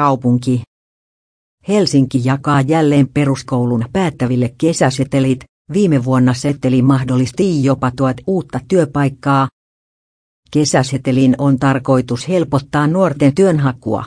kaupunki. Helsinki jakaa jälleen peruskoulun päättäville kesäsetelit, viime vuonna seteli mahdollisti jopa tuot uutta työpaikkaa. Kesäsetelin on tarkoitus helpottaa nuorten työnhakua.